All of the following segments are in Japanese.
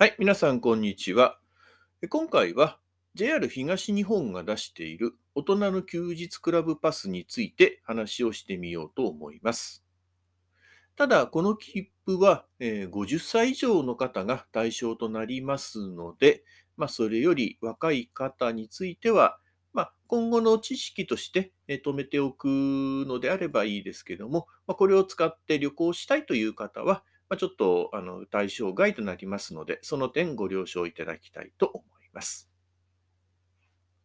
はい、皆さん、こんにちは。今回は JR 東日本が出している大人の休日クラブパスについて話をしてみようと思います。ただ、この切符は、50歳以上の方が対象となりますので、まあ、それより若い方については、まあ、今後の知識として止めておくのであればいいですけども、まあ、これを使って旅行したいという方は、まあ、ちょっとあの対象外となりますので、その点ご了承いただきたいと思います。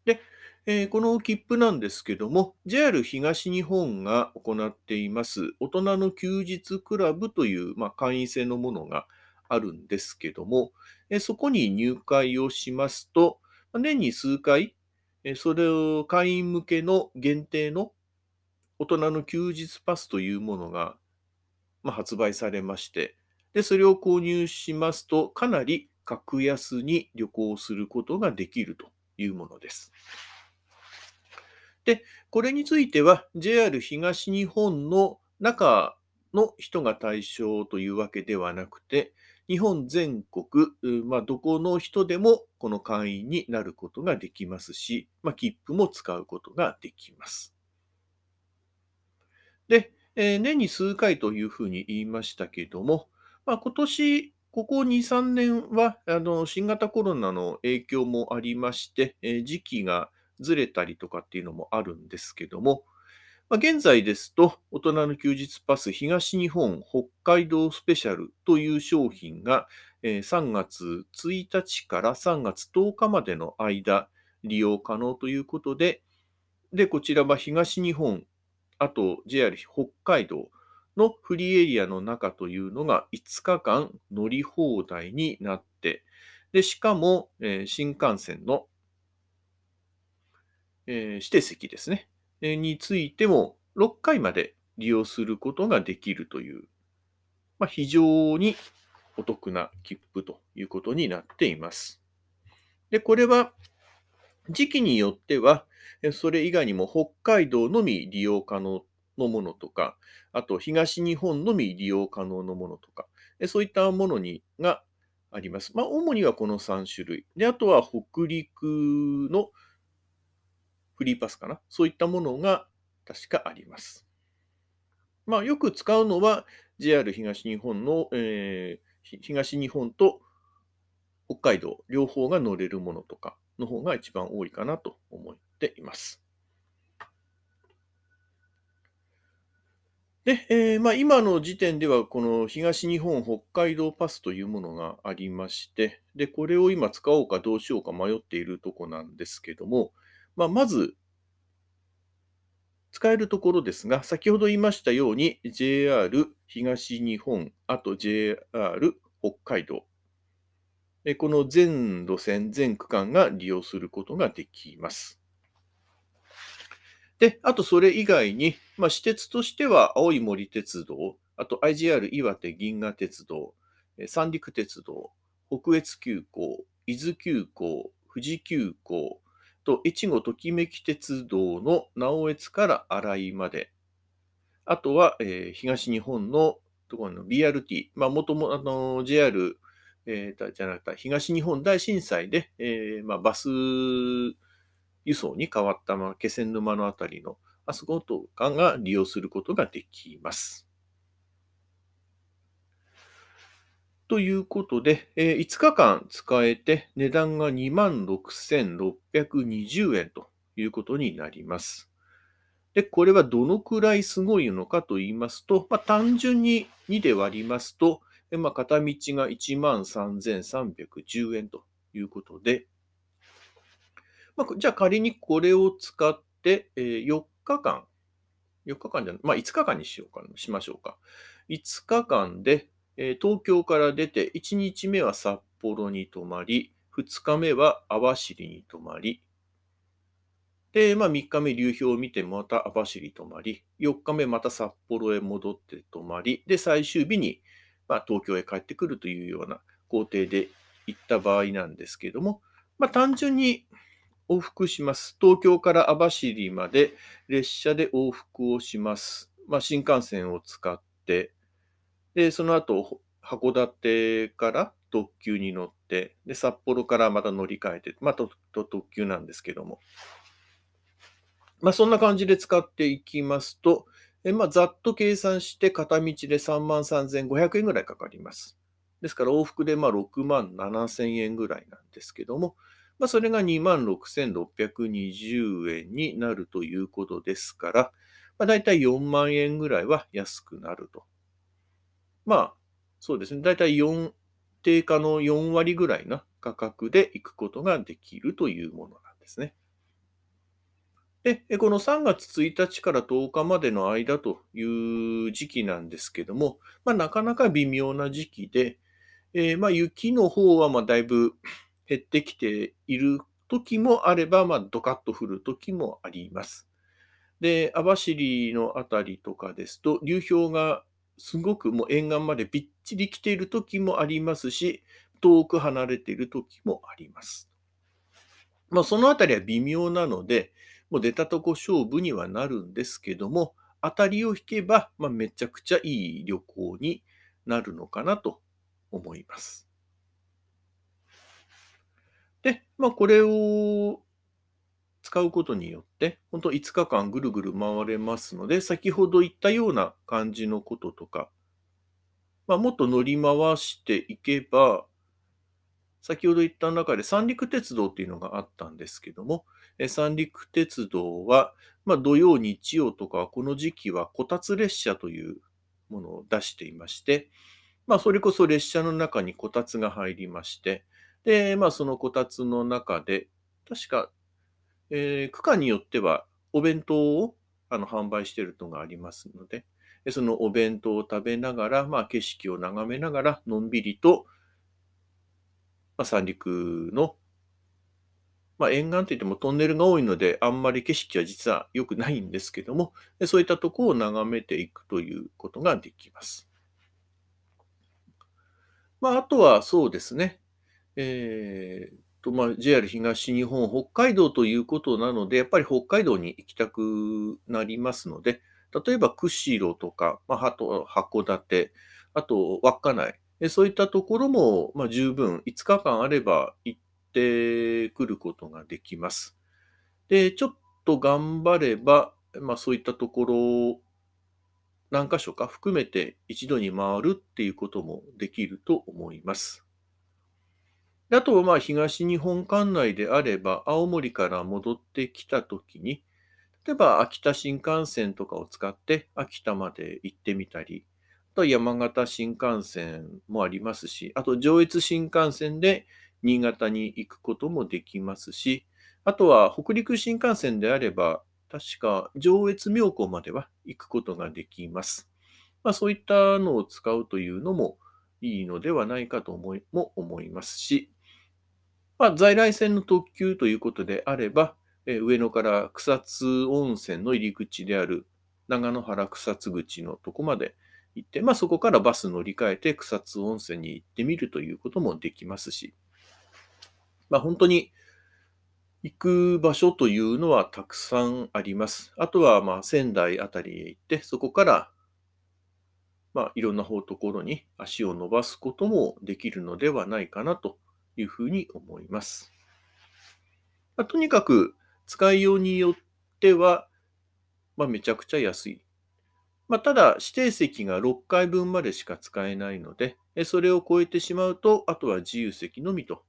で、えーこの切符なんですけども、JR 東日本が行っています大人の休日クラブという、まあ、会員制のものがあるんですけども、えそこに入会をしますと、年に数回、えそれを会員向けの限定の大人の休日パスというものが、まあ、発売されまして、で、それを購入しますと、かなり格安に旅行することができるというものです。で、これについては JR 東日本の中の人が対象というわけではなくて、日本全国、まあ、どこの人でもこの会員になることができますし、まあ、切符も使うことができます。で、えー年に数回というふうに言いましたけども、まあ、今年、ここ2、3年はあの新型コロナの影響もありまして、えー時期がずれたりとかっていうのもあるんですけども、まあ、現在ですと、大人の休日パス東日本北海道スペシャルという商品が、えー3月1日から3月10日までの間、利用可能ということで、で、こちらは東日本、あと JR 北海道のフリーエリアの中というのが5日間乗り放題になって、で、しかも、えー新幹線の、えー指定席ですね、えーについても6回まで利用することができるという、まあ、非常にお得な切符ということになっています。で、これは時期によっては、それ以外にも北海道のみ利用可能のものとか、あと東日本のみ利用可能のものとか、そういったものにがあります。まあ、主にはこの3種類。で、あとは北陸のフリーパスかな？そういったものが確かあります。まあ、よく使うのは JR 東日本の、えー東日本と北海道両方が乗れるものとかの方が一番多いかなと思いています。で、えーまあ、今の時点ではこの東日本北海道パスというものがありまして、で、これを今使おうかどうしようか迷っているとこなんですけども、まあ、まず使えるところですが、先ほど言いましたように JR 東日本、あと JR 北海道、この全路線、全区間が利用することができます。で、あとそれ以外に、まあ、私鉄としては青い森鉄道、あと IGR 岩手銀河鉄道、三陸鉄道、北越急行、伊豆急行、富士急行と越後ときめき鉄道の直江津から新井まで、あとは、えー東日本のところの BRT、まあ、もともあの JR えー、じゃなくて、東日本大震災で、えーまあ、バス輸送に変わった、まあ、気仙沼のあたりの、あそことかが利用することができます。ということで、え5日間使えて値段が26,620円ということになります。で、これはどのくらいすごいのかと言いますと、まあ、単純に2で割りますと、まあ、片道が13,310円ということで、まあ、じゃあ仮にこれを使って、えー4日間、4日間じゃない、まあ、5日間にしようか、しましょうか。5日間で、えー東京から出て、1日目は札幌に泊まり、2日目は網走に泊まり、で、まあ、3日目流氷を見てまた網走泊まり、4日目また札幌へ戻って泊まり、で、最終日に、まあ、東京へ帰ってくるというような工程で行った場合なんですけれども、まあ、単純に往復します。東京から網走まで列車で往復をします。まあ、新幹線を使って、で、その後、函館から特急に乗って、で、札幌からまた乗り換えて、まあ、と特急なんですけども。まあ、そんな感じで使っていきますと、えまあ、ざっと計算して片道で3万3500円ぐらいかかります。ですから往復でまあ6万7000円ぐらいなんですけども、まあ、それが26,620円になるということですから、まあ、大体4万円ぐらいは安くなると。まあ、そうですね。大体4、定価の4割ぐらいな価格で行くことができるというものなんですね。で、この3月1日から10日までの間という時期なんですけども、まあ、なかなか微妙な時期で、えー、まあ雪の方はまあだいぶ減ってきている時もあれば、まあ、ドカッと降る時もあります。で、網走のあたりとかですと、流氷がすごくもう沿岸までびっちり来ている時もありますし、遠く離れている時もあります。まあ、そのあたりは微妙なので、もう出たとこ勝負にはなるんですけども、当たりを引けば、まあ、めちゃくちゃいい旅行になるのかなと思います。で、まあ、これを使うことによって、本当5日間ぐるぐる回れますので、先ほど言ったような感じのこととか、まあ、もっと乗り回していけば、先ほど言った中で三陸鉄道っていうのがあったんですけども、三陸鉄道は、まあ、土曜、日曜とか、この時期はこたつ列車というものを出していまして、まあ、それこそ列車の中にこたつが入りまして、で、まあ、そのこたつの中で、確か、えー、区間によってはお弁当をあの販売しているのがありますので、そのお弁当を食べながら、まあ、景色を眺めながら、のんびりと、まあ、三陸の、まあ、沿岸といってもトンネルが多いので、あんまり景色は実は良くないんですけども、そういったとこを眺めていくということができます。まあ、あとはそうですね、えーとまあ、JR 東日本、北海道ということなので、やっぱり北海道に行きたくなりますので、例えば釧路とか、まあ、あと函館、あと稚内、そういったところも、まあ、十分5日間あれば行ってくることができます。で、ちょっと頑張れば、まあ、そういったところを何箇所か含めて一度に回るっていうこともできると思います。あと、まあ、東日本管内であれば、青森から戻ってきたときに、例えば秋田新幹線とかを使って秋田まで行ってみたり、あと山形新幹線もありますし、あと上越新幹線で新潟に行くこともできますし、あとは北陸新幹線であれば、確か上越妙高までは行くことができます。まあ、そういったのを使うというのもいいのではないかと思いも思いますし、まあ、在来線の特急ということであれば、え上野から草津温泉の入り口である長野原草津口のとこまで行って、まあ、そこからバス乗り換えて草津温泉に行ってみるということもできますし、まあ、本当に行く場所というのはたくさんあります。あとはまあ仙台あたりへ行って、そこからまあいろんな方ところに足を伸ばすこともできるのではないかなというふうに思います。まあ、とにかく使いようによっては、まあ、めちゃくちゃ安い。まあ、ただ指定席が6回分までしか使えないので、それを超えてしまうと、あとは自由席のみと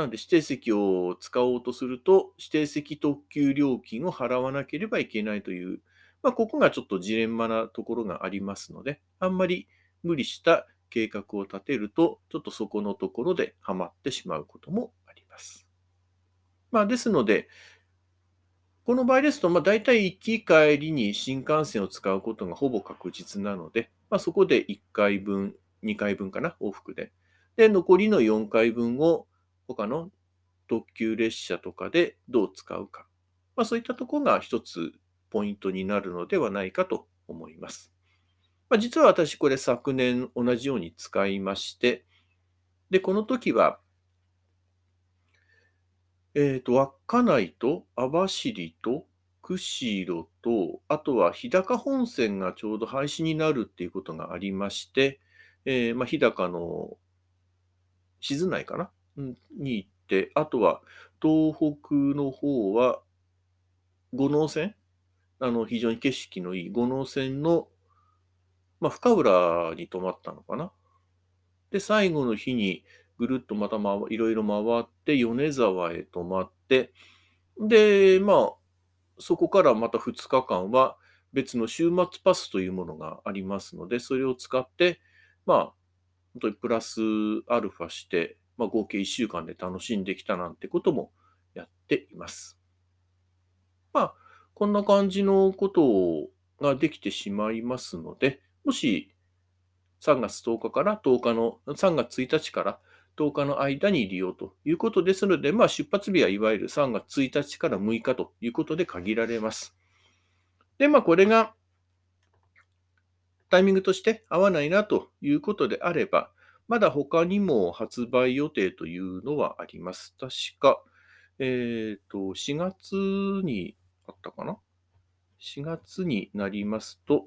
なので指定席を使おうとすると、指定席特急料金を払わなければいけないという、まあ、ここがちょっとジレンマなところがありますので、あんまり無理した計画を立てると、ちょっとそこのところでハマってしまうこともあります。まあ、ですので、この場合ですと、まあ、大体行き帰りに新幹線を使うことがほぼ確実なので、まあ、そこで1回分、2回分かな、往復で。で、残りの4回分を他の特急列車とかでどう使うか。まあ、そういったところが一つポイントになるのではないかと思います。まあ、実は私これ昨年同じように使いまして、で、この時は、えっ、ー、と、稚内と網走と釧路と、あとは日高本線がちょうど廃止になるっていうことがありまして、えー、まあ、日高の静内かな、に行って、あとは東北の方は五能線？あの、非常に景色のいい五能線の、まあ、深浦に泊まったのかな。で、最後の日にぐるっとまた、ま、いろいろ回って、米沢へ泊まって、で、まあ、そこからまた2日間は別の週末パスというものがありますので、それを使って、まあ、本当にプラスアルファして、まあ、合計1週間で楽しんできたなんてこともやっています。まあ、こんな感じのことができてしまいますので、もし3月10日から10日の、3月1日から10日の間に利用ということですので、まあ、出発日はいわゆる3月1日から6日ということで限られます。で、まあ、これがタイミングとして合わないなということであれば、まだ他にも発売予定というのはあります。確か、えっ、ー、と、4月にあったかな ?4 月になりますと、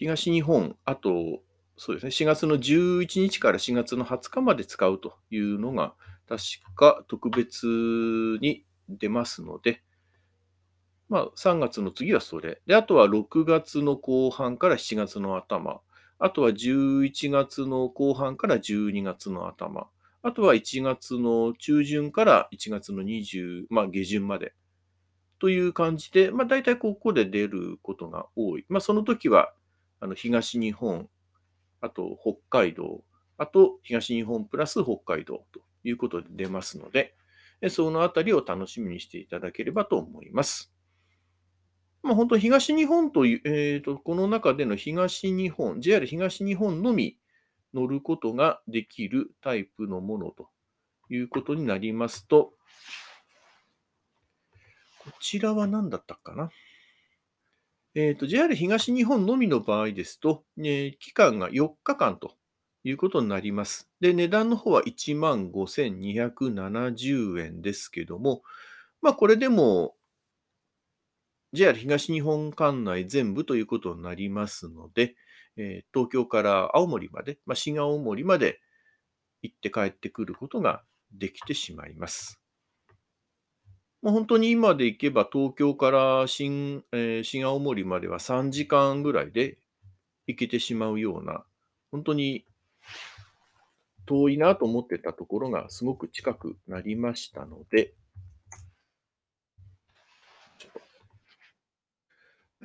東日本、あと、そうですね、4月の11日から4月の20日まで使うというのが、確か特別に出ますので、まあ、3月の次はそれ。で、あとは6月の後半から7月の頭。あとは11月の後半から12月の頭。あとは1月の中旬から1月の20、まあ下旬までという感じで、まあ大体ここで出ることが多い。まあその時は、あの東日本、あと北海道、あと東日本プラス北海道ということで出ますので、そのあたりを楽しみにしていただければと思います。まあ、本当東日本という、えーと、この中での東日本、JR 東日本のみ乗ることができるタイプのものということになりますと、こちらは何だったかな？え、ー、JR 東日本のみの場合ですと、ね、期間が4日間ということになります。で、値段の方は15,270円ですけども、まあ、これでも JR 東日本管内全部ということになりますので、えー、東京から青森まで、まあ、新青森まで行って帰ってくることができてしまいます。もう本当に今で行けば東京から新,、えー、新青森までは3時間ぐらいで行けてしまうような、本当に遠いなと思ってたところがすごく近くなりましたので、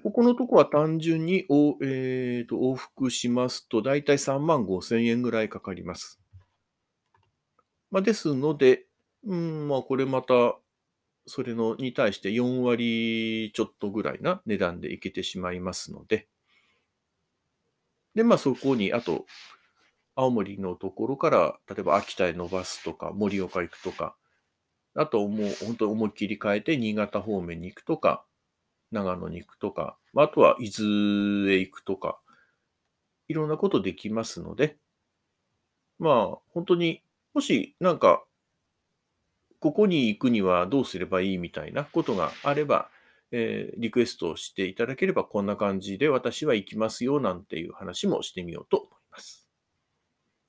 ここのとこは単純にお、えーと、往復しますと、だいたい3万5千円ぐらいかかります。まあ、ですので、うん、まあ、これまた、それのに対して4割ちょっとぐらいな値段でいけてしまいますので、で、まあ、そこに、あと、青森のところから、例えば秋田へ伸ばすとか、盛岡行くとか、あともう本当に思いっきり変えて新潟方面に行くとか、長野に行くとか、あとは伊豆へ行くとか、いろんなことできますので、まあ、本当に、もしなんか、ここに行くにはどうすればいいみたいなことがあれば、えー、リクエストをしていただければ、こんな感じで私は行きますよなんていう話もしてみようと思います。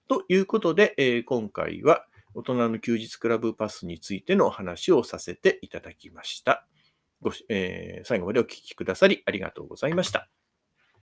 ということで、えー、今回は大人の休日クラブパスについての話をさせていただきました。ごえー、最後までお聞きくださりありがとうございました。